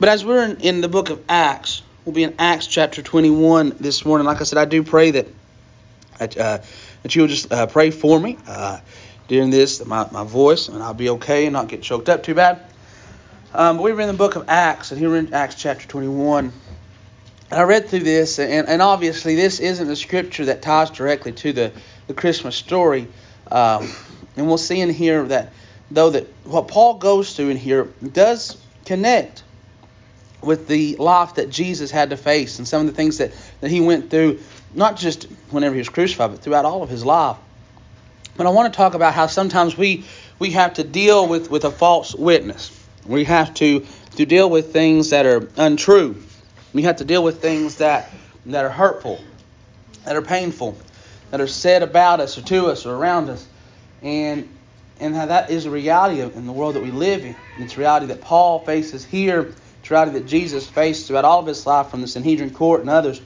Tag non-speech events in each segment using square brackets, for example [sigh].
But as we're in, in the book of Acts, we'll be in Acts chapter 21 this morning. Like I said, I do pray that uh, that you'll just uh, pray for me uh, during this, my, my voice, and I'll be okay and not get choked up too bad. Um, but we were in the book of Acts, and here we're in Acts chapter 21. And I read through this, and, and obviously this isn't a scripture that ties directly to the, the Christmas story. Um, and we'll see in here that though that what Paul goes through in here does connect with the life that Jesus had to face and some of the things that, that he went through, not just whenever he was crucified, but throughout all of his life. But I want to talk about how sometimes we, we have to deal with, with a false witness. We have to, to deal with things that are untrue. We have to deal with things that, that are hurtful, that are painful, that are said about us or to us or around us. And and how that is a reality in the world that we live in. It's a reality that Paul faces here reality that Jesus faced throughout all of his life from the Sanhedrin court and others,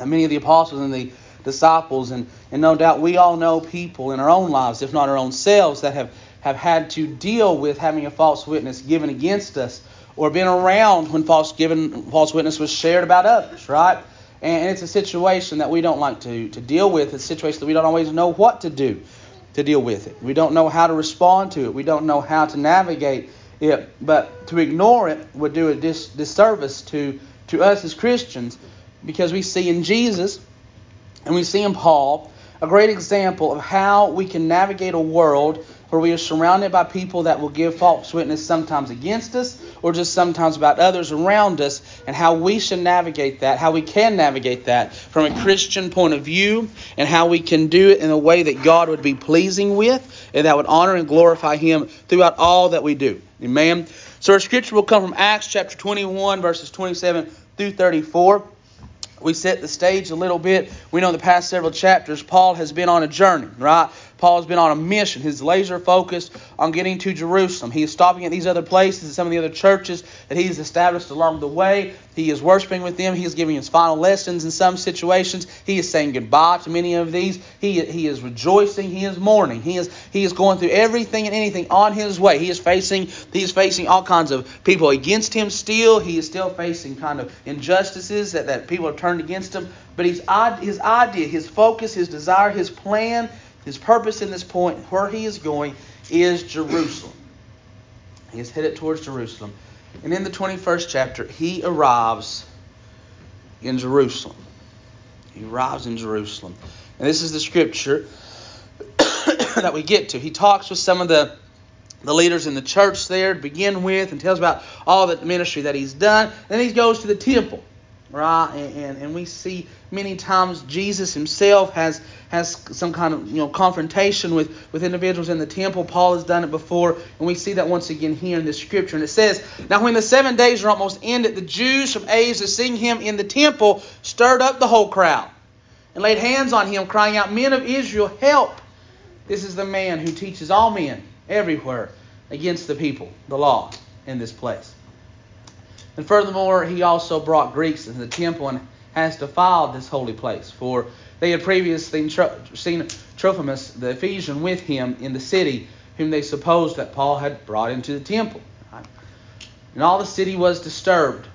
and many of the apostles and the disciples, and, and no doubt we all know people in our own lives, if not our own selves, that have, have had to deal with having a false witness given against us or been around when false given false witness was shared about others, right? And it's a situation that we don't like to, to deal with. It's a situation that we don't always know what to do to deal with it. We don't know how to respond to it. We don't know how to navigate yeah, but to ignore it would do a dis- disservice to, to us as Christians because we see in Jesus and we see in Paul a great example of how we can navigate a world where we are surrounded by people that will give false witness sometimes against us or just sometimes about others around us, and how we should navigate that, how we can navigate that from a Christian point of view, and how we can do it in a way that God would be pleasing with and that would honor and glorify Him throughout all that we do. Amen. So our scripture will come from Acts chapter 21, verses 27 through 34 we set the stage a little bit. We know the past several chapters, Paul has been on a journey, right? Paul's been on a mission. His laser focused on getting to Jerusalem. He is stopping at these other places and some of the other churches that he has established along the way. He is worshiping with them. He is giving his final lessons in some situations. He is saying goodbye to many of these. He, he is rejoicing. He is mourning. He is he is going through everything and anything on his way. He is facing he is facing all kinds of people against him still. He is still facing kind of injustices that, that people have turned against him. But his, his idea, his focus, his desire, his plan his purpose in this point, where he is going, is Jerusalem. He is headed towards Jerusalem. And in the 21st chapter, he arrives in Jerusalem. He arrives in Jerusalem. And this is the scripture [coughs] that we get to. He talks with some of the, the leaders in the church there to begin with and tells about all the ministry that he's done. Then he goes to the temple right? And, and, and, we see many times Jesus himself has has some kind of you know confrontation with, with individuals in the temple. Paul has done it before, and we see that once again here in this scripture. And it says, Now when the seven days are almost ended, the Jews from Asia seeing him in the temple stirred up the whole crowd and laid hands on him, crying out, Men of Israel, help! This is the man who teaches all men everywhere against the people, the law, in this place. And furthermore, he also brought Greeks into the temple and has defiled this holy place. For they had previously seen Trophimus the Ephesian with him in the city, whom they supposed that Paul had brought into the temple. And all the city was disturbed,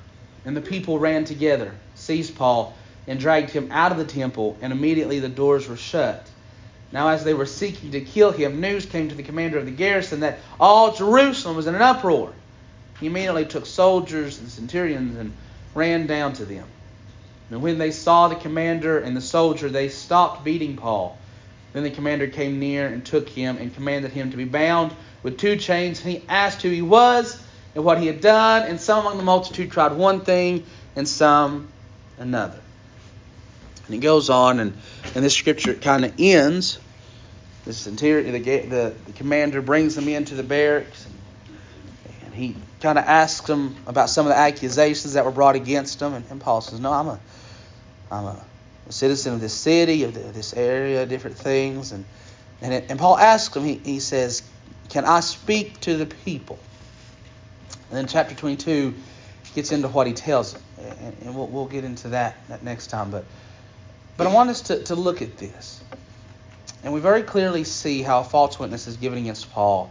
and the people ran together, seized Paul, and dragged him out of the temple, and immediately the doors were shut. Now, as they were seeking to kill him, news came to the commander of the garrison that all Jerusalem was in an uproar. He immediately took soldiers and centurions and ran down to them. And when they saw the commander and the soldier, they stopped beating Paul. Then the commander came near and took him and commanded him to be bound with two chains. And he asked who he was and what he had done. And some among the multitude tried one thing and some another. And it goes on, and, and this scripture kind of ends. The, centurion, the, the, the commander brings them into the barracks. And, and he kind of asks him about some of the accusations that were brought against him. And, and Paul says, No, I'm a, I'm a, citizen of this city, of, the, this area, different things. And, and, it, and Paul asks him, he, he says, Can I speak to the people? And then chapter 22 gets into what he tells them. And, and we'll, we'll get into that, that next time. But, but I want us to, to look at this. And we very clearly see how a false witness is given against Paul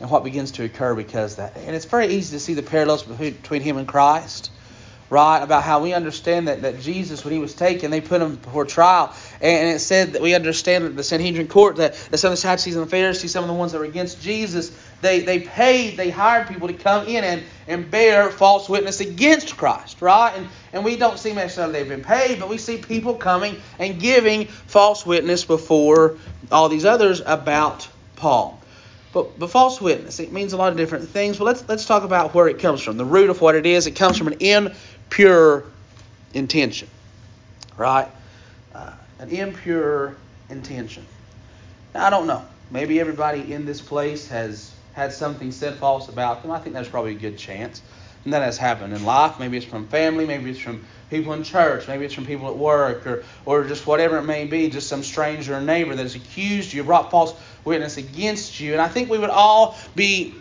and what begins to occur because that. And it's very easy to see the parallels between him and Christ right? About how we understand that, that Jesus, when he was taken, they put him before trial. And, it said that we understand that the Sanhedrin court, that, that some of the Sadducees and the Pharisees, some of the ones that were against Jesus, they, they paid, they hired people to come in and, and bear false witness against Christ, right? And, and we don't see necessarily they've been paid, but we see people coming and giving false witness before all these others about Paul. But, but false witness, it means a lot of different things. But let's let's talk about where it comes from. The root of what it is. It comes from an impure intention, right? Uh, an impure intention. Now, I don't know. Maybe everybody in this place has had something said false about them. I think there's probably a good chance. And that has happened in life. Maybe it's from family, maybe it's from people in church, maybe it's from people at work, or, or just whatever it may be, just some stranger or neighbor that has accused you, brought false witness against you. And I think we would all be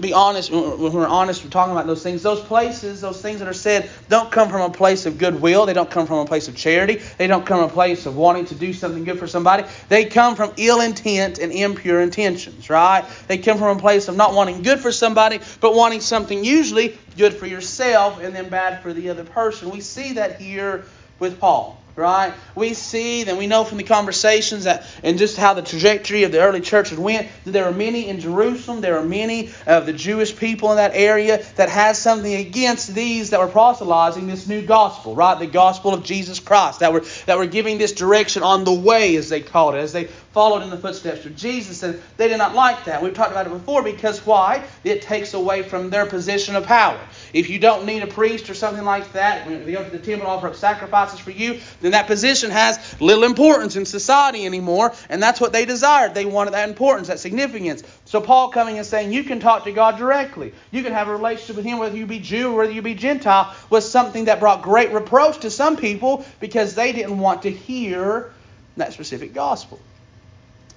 be honest, when we're honest, we're talking about those things. Those places, those things that are said, don't come from a place of goodwill. They don't come from a place of charity. They don't come from a place of wanting to do something good for somebody. They come from ill intent and impure intentions, right? They come from a place of not wanting good for somebody, but wanting something usually good for yourself and then bad for the other person. We see that here with Paul right? We see, and we know from the conversations that, and just how the trajectory of the early church went, that there are many in Jerusalem, there are many of the Jewish people in that area that had something against these that were proselytizing this new gospel, right? The gospel of Jesus Christ, that were that were giving this direction on the way, as they called it, as they followed in the footsteps of Jesus, and they did not like that. We've talked about it before because why? It takes away from their position of power. If you don't need a priest or something like that, when they go to the temple and offer up sacrifices for you, then that position has little importance in society anymore, and that's what they desired. They wanted that importance, that significance. So Paul coming and saying, you can talk to God directly. You can have a relationship with Him, whether you be Jew or whether you be Gentile, was something that brought great reproach to some people because they didn't want to hear that specific gospel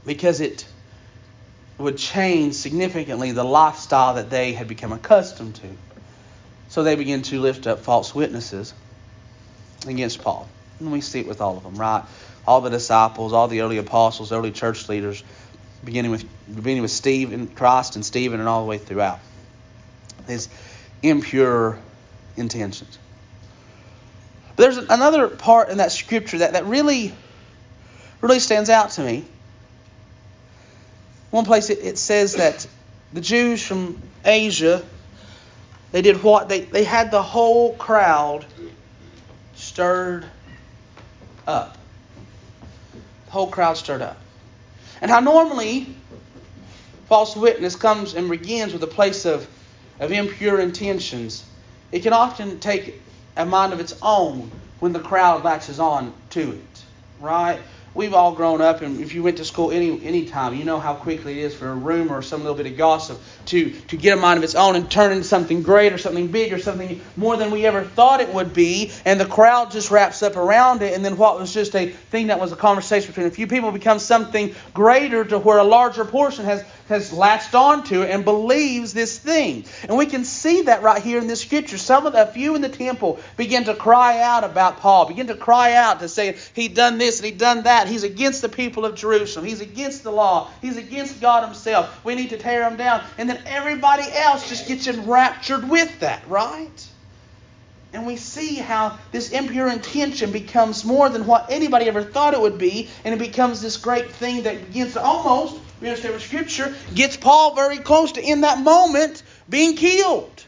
because it would change significantly the lifestyle that they had become accustomed to. So they begin to lift up false witnesses against Paul. And we see it with all of them, right? All the disciples, all the early apostles, early church leaders, beginning with beginning with Steve and Christ and Stephen and all the way throughout. His impure intentions. But there's another part in that scripture that, that really really stands out to me. One place it, it says that the Jews from Asia, they did what? They, they had the whole crowd stirred up. The whole crowd stirred up. And how normally false witness comes and begins with a place of, of impure intentions, it can often take a mind of its own when the crowd latches on to it. Right? We've all grown up, and if you went to school any any time, you know how quickly it is for a rumor or some little bit of gossip to to get a mind of its own and turn into something great or something big or something more than we ever thought it would be, and the crowd just wraps up around it, and then what was just a thing that was a conversation between a few people becomes something greater to where a larger portion has has latched onto and believes this thing. And we can see that right here in this scripture. Some of the few in the temple begin to cry out about Paul, begin to cry out to say he'd done this and he'd done that. He's against the people of Jerusalem. He's against the law. He's against God himself. We need to tear him down. And then everybody else just gets enraptured with that, right? And we see how this impure intention becomes more than what anybody ever thought it would be, and it becomes this great thing that begins to almost we understand what Scripture gets Paul very close to, in that moment, being killed.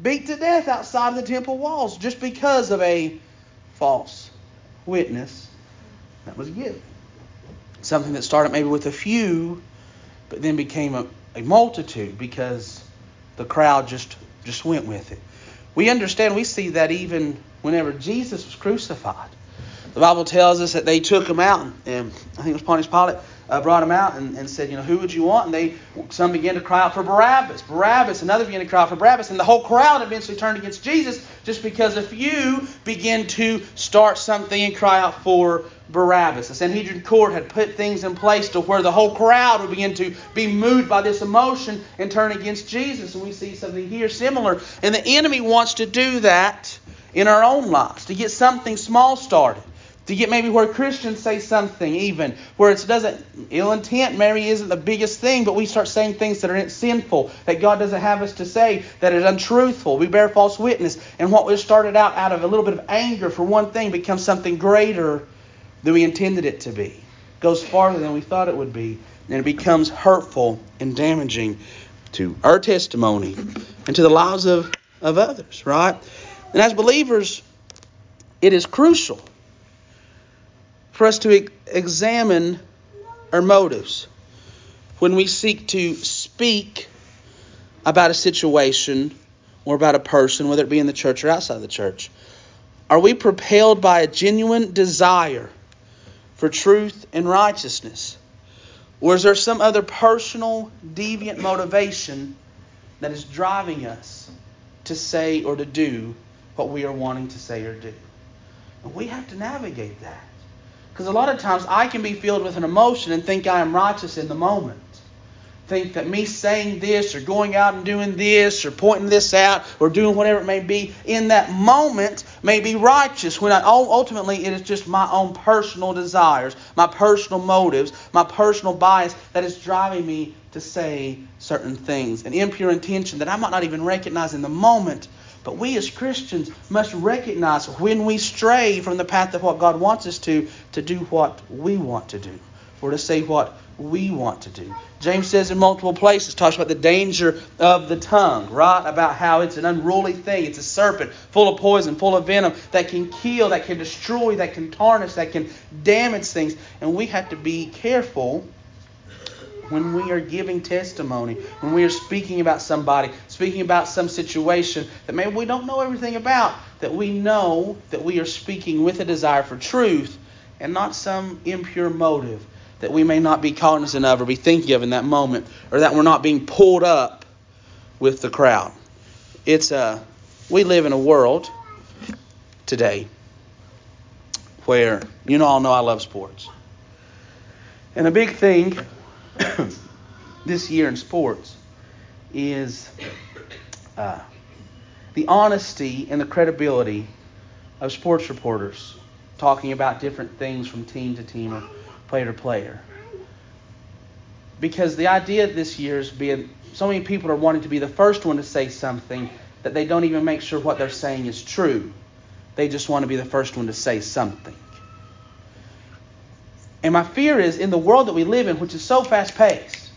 Beat to death outside of the temple walls just because of a false witness that was given. Something that started maybe with a few, but then became a, a multitude because the crowd just, just went with it. We understand, we see that even whenever Jesus was crucified. The Bible tells us that they took him out, and I think it was Pontius Pilate uh, brought him out and, and said, you know, who would you want? And they some began to cry out for Barabbas, Barabbas. Another began to cry out for Barabbas, and the whole crowd eventually turned against Jesus just because a few begin to start something and cry out for Barabbas. The Sanhedrin court had put things in place to where the whole crowd would begin to be moved by this emotion and turn against Jesus. And we see something here similar. And the enemy wants to do that in our own lives, to get something small started To get maybe where Christians say something, even where it doesn't ill intent, maybe isn't the biggest thing, but we start saying things that are sinful, that God doesn't have us to say, that is untruthful. We bear false witness, and what was started out out of a little bit of anger for one thing becomes something greater than we intended it to be. Goes farther than we thought it would be, and it becomes hurtful and damaging to our testimony and to the lives of, of others, right? And as believers, it is crucial for us to examine our motives when we seek to speak about a situation or about a person, whether it be in the church or outside the church. Are we propelled by a genuine desire for truth and righteousness? Or is there some other personal, deviant motivation that is driving us to say or to do what we are wanting to say or do? And we have to navigate that. Because a lot of times I can be filled with an emotion and think I am righteous in the moment. Think that me saying this or going out and doing this or pointing this out or doing whatever it may be in that moment may be righteous when I, ultimately it is just my own personal desires, my personal motives, my personal bias that is driving me to say certain things. An impure intention that I might not even recognize in the moment but we as Christians must recognize when we stray from the path of what God wants us to, to do what we want to do, or to say what we want to do. James says in multiple places, talks about the danger of the tongue, right? About how it's an unruly thing. It's a serpent full of poison, full of venom that can kill, that can destroy, that can tarnish, that can damage things. And we have to be careful when we are giving testimony, when we are speaking about somebody, speaking about some situation that maybe we don't know everything about, that we know that we are speaking with a desire for truth and not some impure motive that we may not be cognizant of or be thinking of in that moment, or that we're not being pulled up with the crowd. It's a we live in a world today where you all know I love sports. And a big thing [coughs] this year in sports is uh, the honesty and the credibility of sports reporters talking about different things from team to team or player to player. Because the idea this year is being so many people are wanting to be the first one to say something that they don't even make sure what they're saying is true. They just want to be the first one to say something. And my fear is in the world that we live in, which is so fast paced,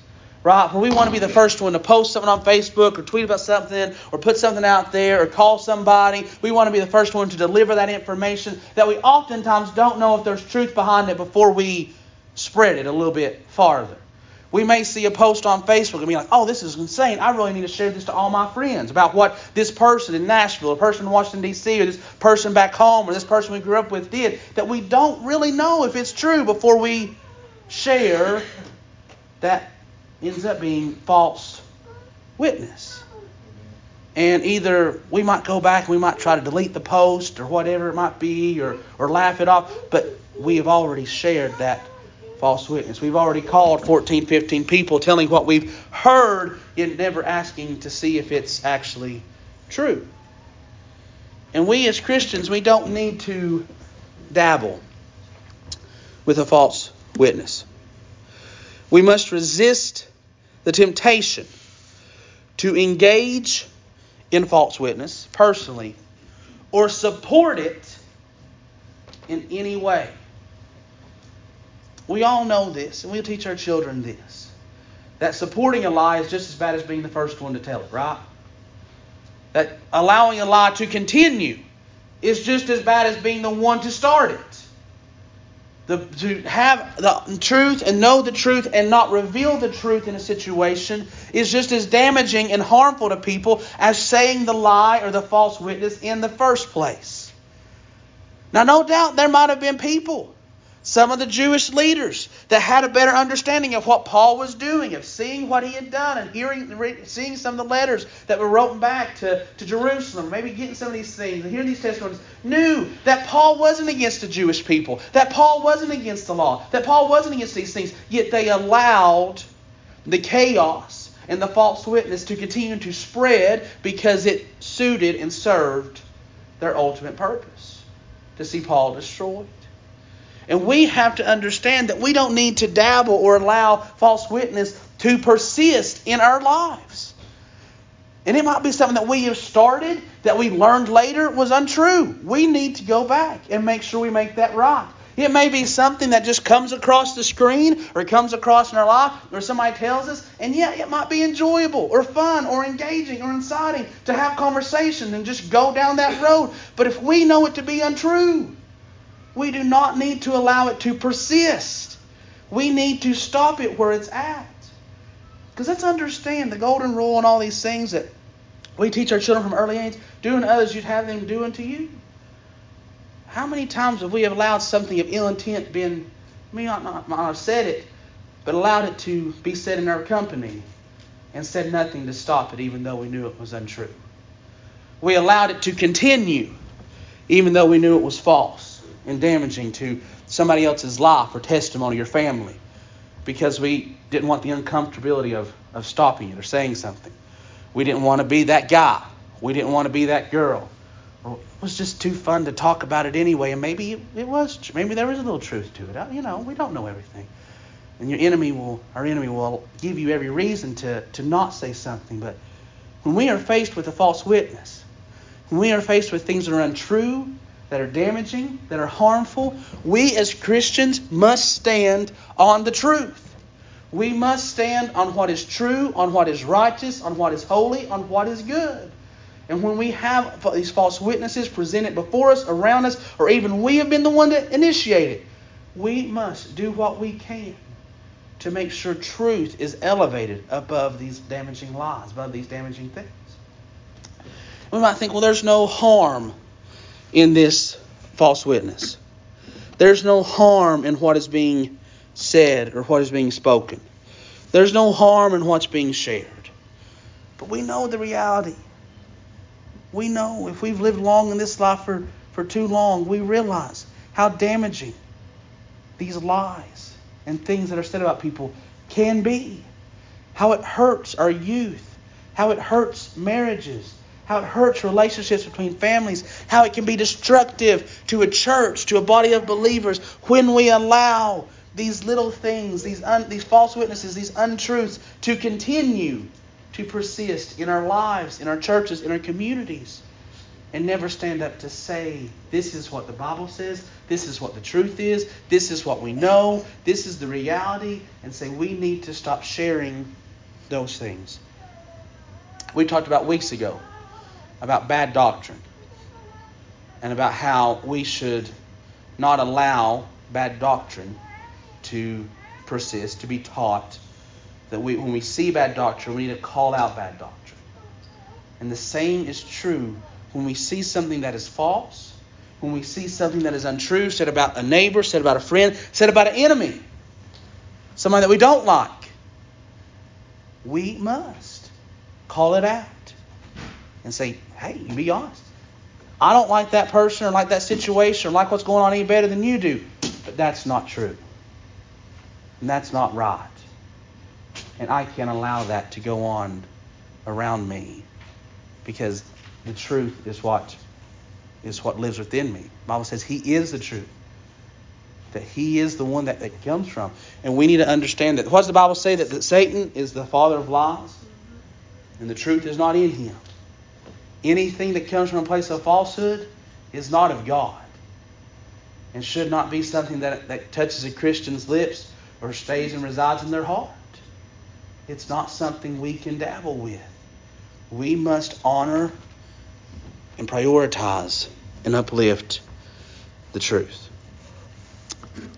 right? Where we want to be the first one to post something on Facebook or tweet about something or put something out there or call somebody. We want to be the first one to deliver that information that we oftentimes don't know if there's truth behind it before we spread it a little bit farther. We may see a post on Facebook and be like, oh, this is insane. I really need to share this to all my friends about what this person in Nashville, a person in Washington, D.C., or this person back home, or this person we grew up with did, that we don't really know if it's true before we share that ends up being false witness. And either we might go back and we might try to delete the post or whatever it might be or, or laugh it off, but we have already shared that false witness. We've already called 14, 15 people telling what we've heard, yet never asking to see if it's actually true. And we as Christians, we don't need to dabble with a false witness. We must resist the temptation to engage in false witness personally or support it in any way. We all know this, and we'll teach our children this. That supporting a lie is just as bad as being the first one to tell it, right? That allowing a lie to continue is just as bad as being the one to start it. The, to have the truth and know the truth and not reveal the truth in a situation is just as damaging and harmful to people as saying the lie or the false witness in the first place. Now, no doubt there might have been people some of the Jewish leaders that had a better understanding of what Paul was doing, of seeing what he had done, and hearing, seeing some of the letters that were written back to, to Jerusalem, maybe getting some of these things and hearing these testimonies, knew that Paul wasn't against the Jewish people, that Paul wasn't against the law, that Paul wasn't against these things, yet they allowed the chaos and the false witness to continue to spread because it suited and served their ultimate purpose to see Paul destroyed. And we have to understand that we don't need to dabble or allow false witness to persist in our lives. And it might be something that we have started that we learned later was untrue. We need to go back and make sure we make that right. It may be something that just comes across the screen or comes across in our life or somebody tells us, and yeah, it might be enjoyable or fun or engaging or inciting to have conversation and just go down that road. But if we know it to be untrue, we do not need to allow it to persist. We need to stop it where it's at. Because let's understand the golden rule and all these things that we teach our children from early age. Doing others, you'd have them do unto you. How many times have we allowed something of ill intent been, me not, not, not have said it, but allowed it to be said in our company and said nothing to stop it, even though we knew it was untrue? We allowed it to continue, even though we knew it was false and damaging to somebody else's life or testimony or family because we didn't want the uncomfortability of, of stopping it or saying something. We didn't want to be that guy. We didn't want to be that girl. It was just too fun to talk about it anyway, and maybe it was. Maybe there was a little truth to it. You know, we don't know everything. And your enemy will, our enemy will give you every reason to, to not say something. But when we are faced with a false witness, when we are faced with things that are untrue, that are damaging, that are harmful, we as Christians must stand on the truth. We must stand on what is true, on what is righteous, on what is holy, on what is good. And when we have these false witnesses presented before us, around us, or even we have been the one to initiate it, we must do what we can to make sure truth is elevated above these damaging lies, above these damaging things. We might think, well, there's no harm in this false witness. There's no harm in what is being said or what is being spoken. There's no harm in what's being shared. But we know the reality. We know if we've lived long in this life for, for too long, we realize how damaging these lies and things that are said about people can be. How it hurts our youth, how it hurts marriages, how it hurts relationships between families, how it can be destructive to a church, to a body of believers when we allow these little things, these, un, these false witnesses, these untruths to continue to persist in our lives, in our churches, in our communities, and never stand up to say, this is what the Bible says, this is what the truth is, this is what we know, this is the reality, and say, we need to stop sharing those things. We talked about weeks ago about bad doctrine and about how we should not allow bad doctrine to persist, to be taught. That we, when we see bad doctrine, we need to call out bad doctrine. And the same is true when we see something that is false, when we see something that is untrue, said about a neighbor, said about a friend, said about an enemy, somebody that we don't like. We must call it out and say, hey, you be honest. I don't like that person or like that situation or like what's going on any better than you do. But that's not true. And that's not right. And I can't allow that to go on around me because the truth is what is what lives within me. The Bible says he is the truth. That he is the one that, that comes from. And we need to understand that. What does the Bible say? That, that Satan is the father of lies and the truth is not in him. Anything that comes from a place of falsehood is not of God and should not be something that, that touches a Christian's lips or stays and resides in their heart. It's not something we can dabble with. We must honor and prioritize and uplift the truth.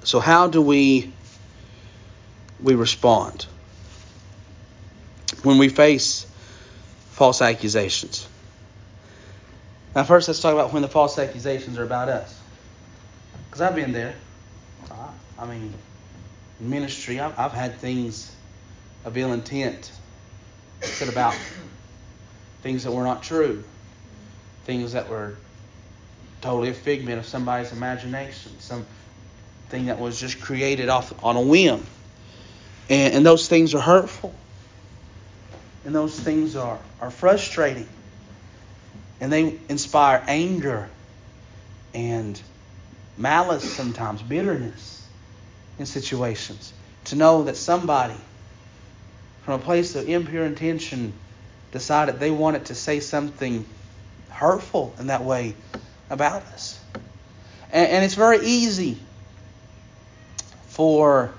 So how do we we respond when we face false accusations? Now first let's talk about when the false accusations are about us. Because I've been there. I mean, in ministry, I've, I've had things of ill intent said about things that were not true, things that were totally a figment of somebody's imagination, something that was just created off on a whim. And, and those things are hurtful. And those things are, are frustrating. And they inspire anger and malice sometimes, bitterness in situations. To know that somebody from a place of impure intention decided they wanted to say something hurtful in that way about us. And, and it's very easy for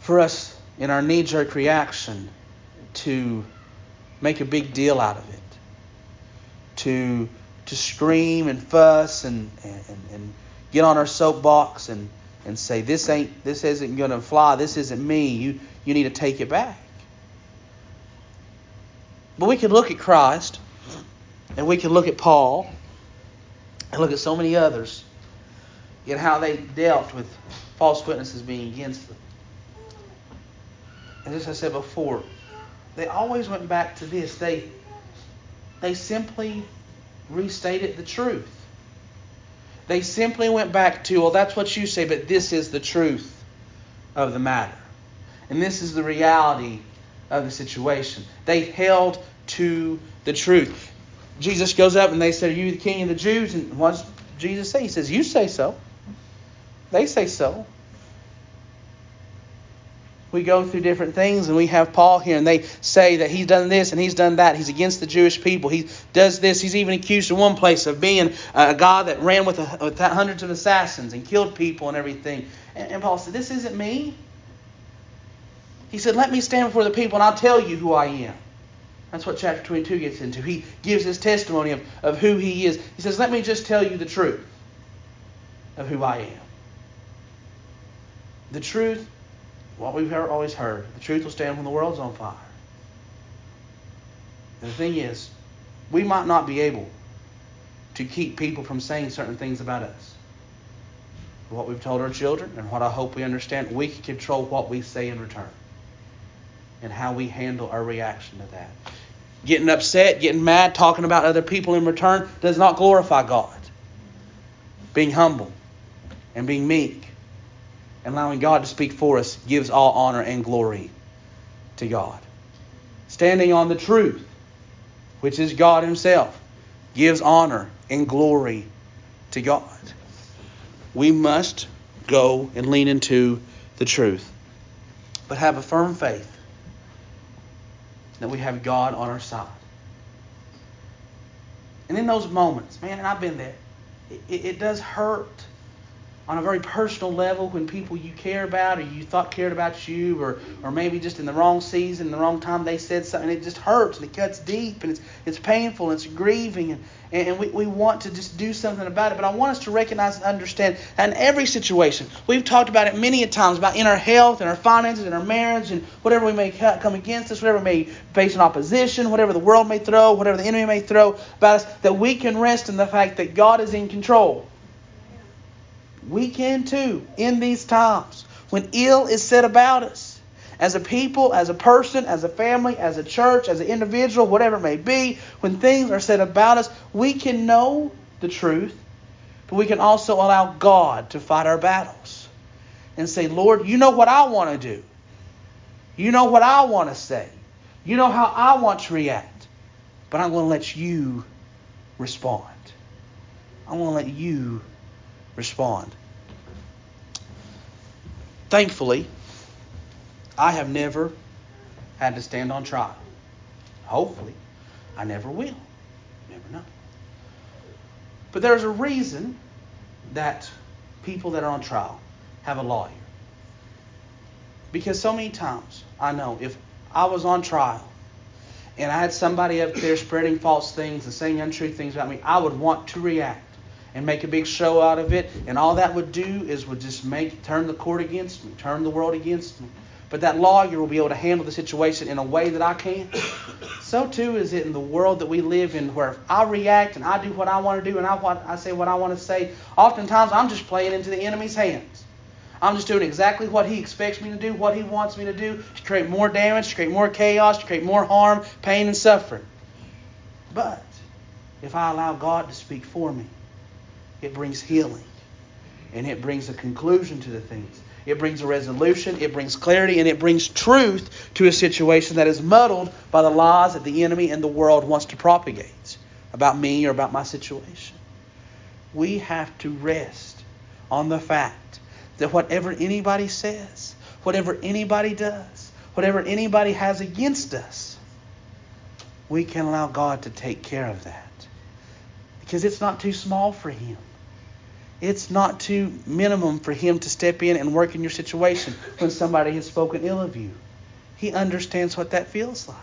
for us in our knee jerk reaction to make a big deal out of it, to to scream and fuss and, and, and get on our soapbox and, and say this ain't this isn't gonna fly, this isn't me, you you need to take it back. But we can look at Christ and we can look at Paul and look at so many others and how they dealt with false witnesses being against them. And as I said before, they always went back to this. They they simply restated the truth. They simply went back to, well, that's what you say, but this is the truth of the matter. And this is the reality of the situation. They held to the truth. Jesus goes up and they said, Are you the king of the Jews? And what does Jesus say? He says, You say so. They say so. We go through different things and we have Paul here and they say that he's done this and he's done that. He's against the Jewish people. He does this. He's even accused in one place of being a God that ran with, a, with hundreds of assassins and killed people and everything. And, and Paul said, This isn't me. He said, Let me stand before the people and I'll tell you who I am. That's what chapter 22 gets into. He gives his testimony of, of who he is. He says, Let me just tell you the truth of who I am. The truth, what we've heard, always heard, the truth will stand when the world's on fire. And the thing is, we might not be able to keep people from saying certain things about us. What we've told our children, and what I hope we understand, we can control what we say in return and how we handle our reaction to that. Getting upset, getting mad, talking about other people in return does not glorify God. Being humble and being meek and allowing God to speak for us gives all honor and glory to God. Standing on the truth, which is God Himself, gives honor and glory to God. We must go and lean into the truth, but have a firm faith that we have God on our side. And in those moments, man, and I've been there, it, it, it does hurt on a very personal level when people you care about or you thought cared about you or, or maybe just in the wrong season, the wrong time they said something, it just hurts and it cuts deep and it's, it's painful and it's grieving and, and we, we want to just do something about it. But I want us to recognize and understand that in every situation, we've talked about it many a times about in our health and our finances and our marriage and whatever we may come against us, whatever may face in opposition, whatever the world may throw, whatever the enemy may throw about us, that we can rest in the fact that God is in control. We can too in these times when ill is said about us. As a people, as a person, as a family, as a church, as an individual, whatever it may be, when things are said about us, we can know the truth, but we can also allow God to fight our battles and say, Lord, you know what I want to do. You know what I want to say. You know how I want to react. But I'm going to let you respond. I'm going to let you respond. Thankfully, I have never had to stand on trial. Hopefully, I never will. Never know. But there's a reason that people that are on trial have a lawyer. Because so many times, I know, if I was on trial and I had somebody up there spreading false things and saying untrue things about me, I would want to react and make a big show out of it. And all that would do is would just make turn the court against me, turn the world against me. But that lawyer will be able to handle the situation in a way that I can't. [coughs] So too is it in the world that we live in, where if I react and I do what I want to do and I, what, I say what I want to say, oftentimes I'm just playing into the enemy's hands. I'm just doing exactly what he expects me to do, what he wants me to do, to create more damage, to create more chaos, to create more harm, pain, and suffering. But if I allow God to speak for me, it brings healing. And it brings a conclusion to the things. It brings a resolution, it brings clarity, and it brings truth to a situation that is muddled by the lies that the enemy and the world wants to propagate about me or about my situation. we have to rest on the fact that whatever anybody says, whatever anybody does, whatever anybody has against us, we can allow God to take care of that. Because it's not too small for Him. It's not too minimum for Him to step in and work in your situation when somebody has spoken ill of you. He understands what that feels like.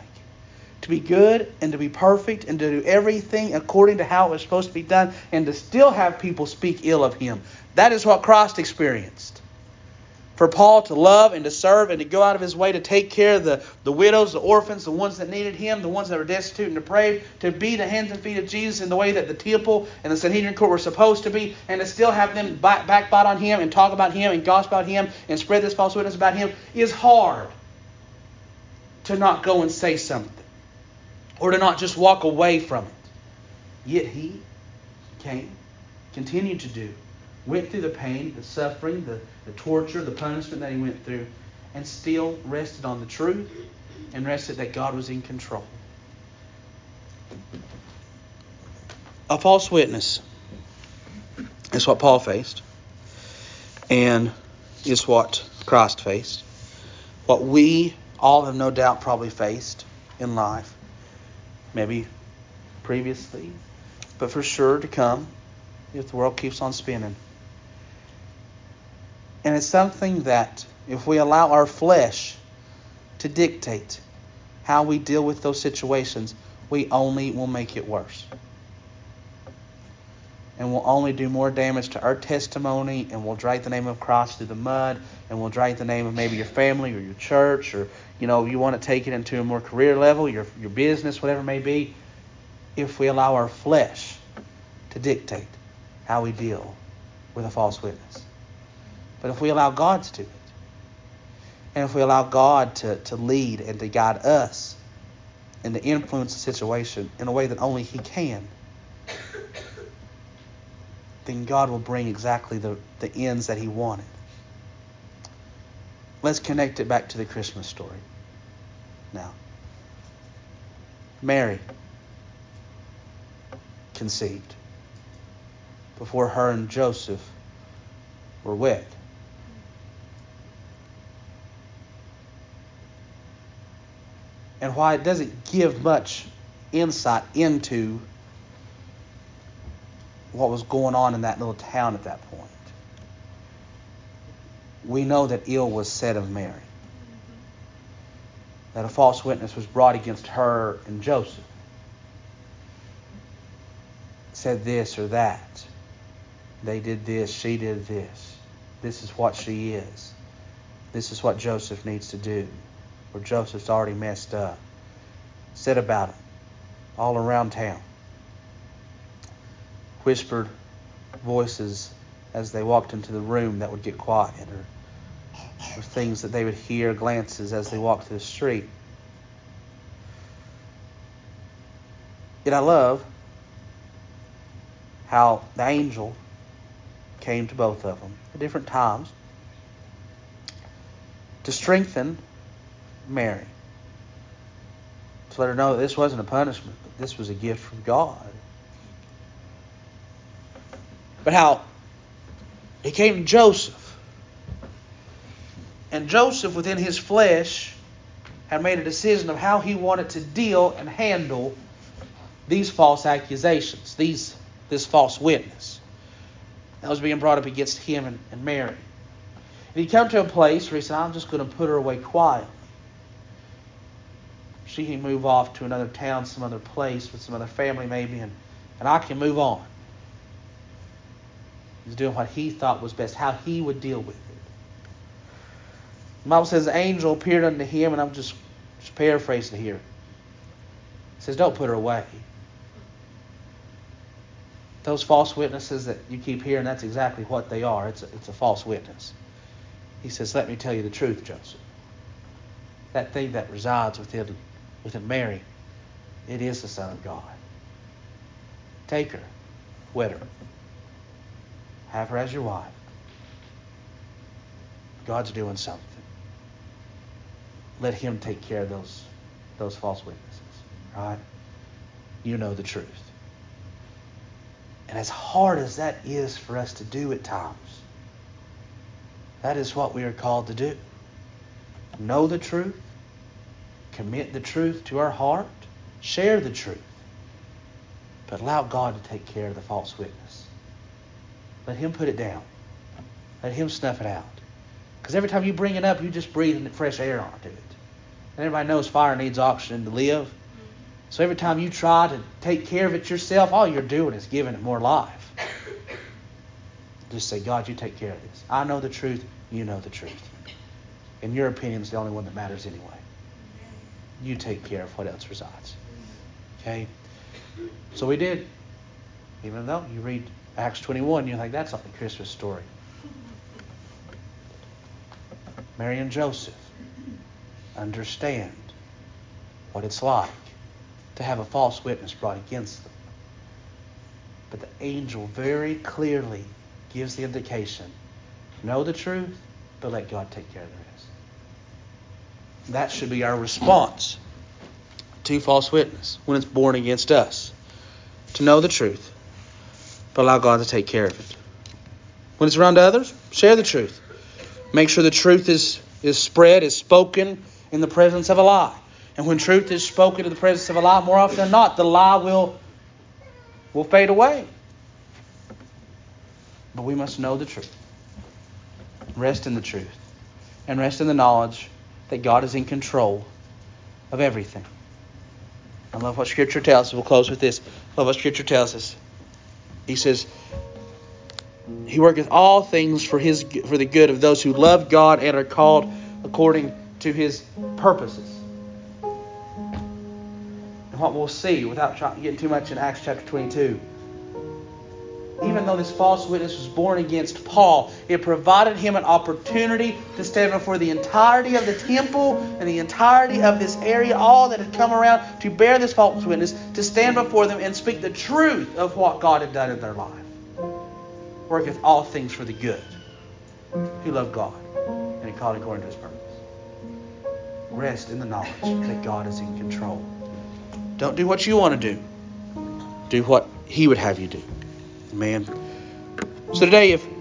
To be good and to be perfect and to do everything according to how it was supposed to be done and to still have people speak ill of Him. That is what Christ experienced for Paul to love and to serve and to go out of his way to take care of the, the widows, the orphans, the ones that needed him, the ones that were destitute and depraved, to be the hands and feet of Jesus in the way that the temple and the Sanhedrin court were supposed to be, and to still have them back, backbite on him and talk about him and gossip about him and spread this false witness about him is hard to not go and say something or to not just walk away from it. Yet he came, continued to do went through the pain, the suffering, the, the torture, the punishment that he went through, and still rested on the truth and rested that God was in control. A false witness is what Paul faced, and is what Christ faced. What we all have no doubt probably faced in life, maybe previously, but for sure to come if the world keeps on spinning. And it's something that, if we allow our flesh to dictate how we deal with those situations, we only will make it worse. And we'll only do more damage to our testimony, and we'll drag the name of Christ through the mud, and we'll drag the name of maybe your family or your church, or you know, you want to take it into a more career level, your your business, whatever it may be, if we allow our flesh to dictate how we deal with a false witness. But if we allow God to do it, and if we allow God to, to lead and to guide us and to influence the situation in a way that only He can, then God will bring exactly the, the ends that He wanted. Let's connect it back to the Christmas story now. Mary conceived before her and Joseph were wed. And why it doesn't give much insight into what was going on in that little town at that point. We know that ill was said of Mary, that a false witness was brought against her and Joseph. Said this or that. They did this, she did this. This is what she is. This is what Joseph needs to do where Joseph's already messed up. Said about it all around town. Whispered voices as they walked into the room that would get quiet, or, or things that they would hear, glances as they walked through the street. Yet I love how the angel came to both of them at different times to strengthen Mary. To let her know that this wasn't a punishment, but this was a gift from God. But how he came to Joseph. And Joseph, within his flesh, had made a decision of how he wanted to deal and handle these false accusations, these this false witness that was being brought up against him and, and Mary. And he come to a place where he said, I'm just going to put her away quietly she can move off to another town, some other place with some other family maybe, and, and I can move on. He's doing what he thought was best, how he would deal with it. The Bible says the angel appeared unto him, and I'm just, just paraphrasing here. It says, Don't put her away. Those false witnesses that you keep hearing, that's exactly what they are. It's a, it's a false witness. He says, Let me tell you the truth, Joseph. That thing that resides within within Mary, it is the Son of God. Take her, wed her, have her as your wife. God's doing something. Let Him take care of those those false witnesses. Right? You know the truth. And as hard as that is for us to do at times, that is what we are called to do. Know the truth, commit the truth to our heart, share the truth, but allow God to take care of the false witness. Let Him put it down. Let Him snuff it out. Because every time you bring it up, you just breathe fresh air onto it. And everybody knows fire needs oxygen to live. So every time you try to take care of it yourself, all you're doing is giving it more life. [coughs] Just say, God, you take care of this. I know the truth. You know the truth. And your opinion is the only one that matters anyway. You take care of what else resides. Okay? So we did. Even though you read Acts 21, you're like, that's not the Christmas story. Mary and Joseph understand what it's like to have a false witness brought against them. But the angel very clearly gives the indication know the truth, but let God take care of the rest. That should be our response to false witness when it's borne against us. To know the truth, but allow God to take care of it. When it's around others, share the truth. Make sure the truth is, is spread, is spoken in the presence of a lie. And when truth is spoken in the presence of a lie, more often than not, the lie will, will fade away. But we must know the truth. Rest in the truth. And rest in the knowledge that God is in control of everything. I love what Scripture tells us. We'll close with this. Love what Scripture tells us. He says, He worketh all things for his for the good of those who love God and are called according to His purposes. And what we'll see, without getting too much in Acts chapter 22, even though this false witness was borne against Paul, it provided him an opportunity to stand before the entirety of the temple and the entirety of this area, all that had come around to bear this false witness, to stand before them and speak the truth of what God had done in their life. Worketh all things for the good who love God and are called according to his purpose. Rest in the knowledge that God is in control. Don't do what you want to do. Do what he would have you do. Man. So today, if